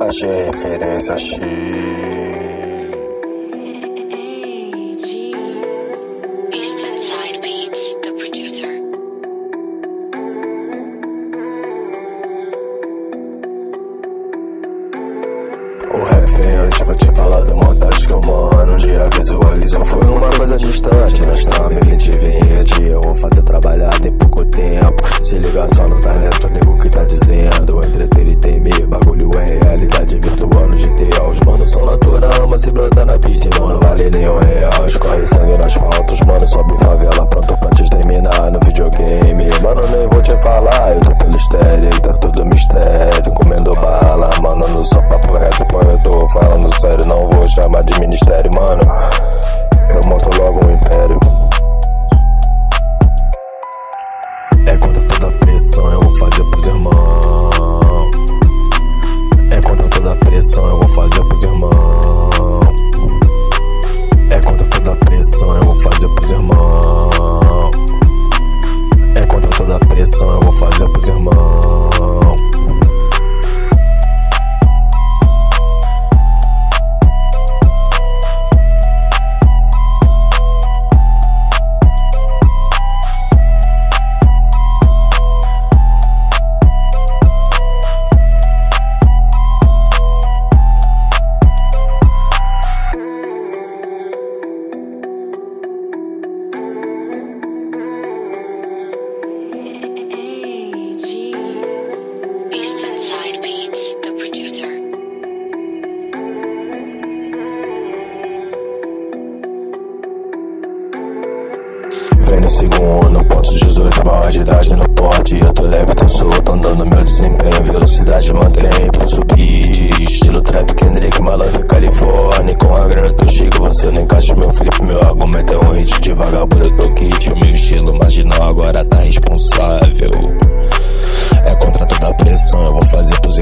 Achei referência rap antes vou te falar da montagem que eu mano Um dia visualizou, foi uma coisa distante Nós estamos te falar, eu tô pelo estéreo Tá tudo mistério, comendo bala Mano, no só papo reto, pô, eu tô falando sério Não vou chamar de ministério, mano. Eu monto logo um império. É contra toda pressão, eu vou fazer pros irmãos É contra toda pressão, eu vou fazer Sigo ponto não posso 18 barras de no porte Eu tô leve, tô solto, andando meu desempenho Velocidade mantém pra subir. Estilo trap, Kendrick, Malaga, Califórnia Com a grana do Chico, você não encaixa meu flip. Meu argumento é um hit de vagabundo tô kit. O meu estilo marginal agora tá responsável. É contra toda pressão, eu vou fazer pros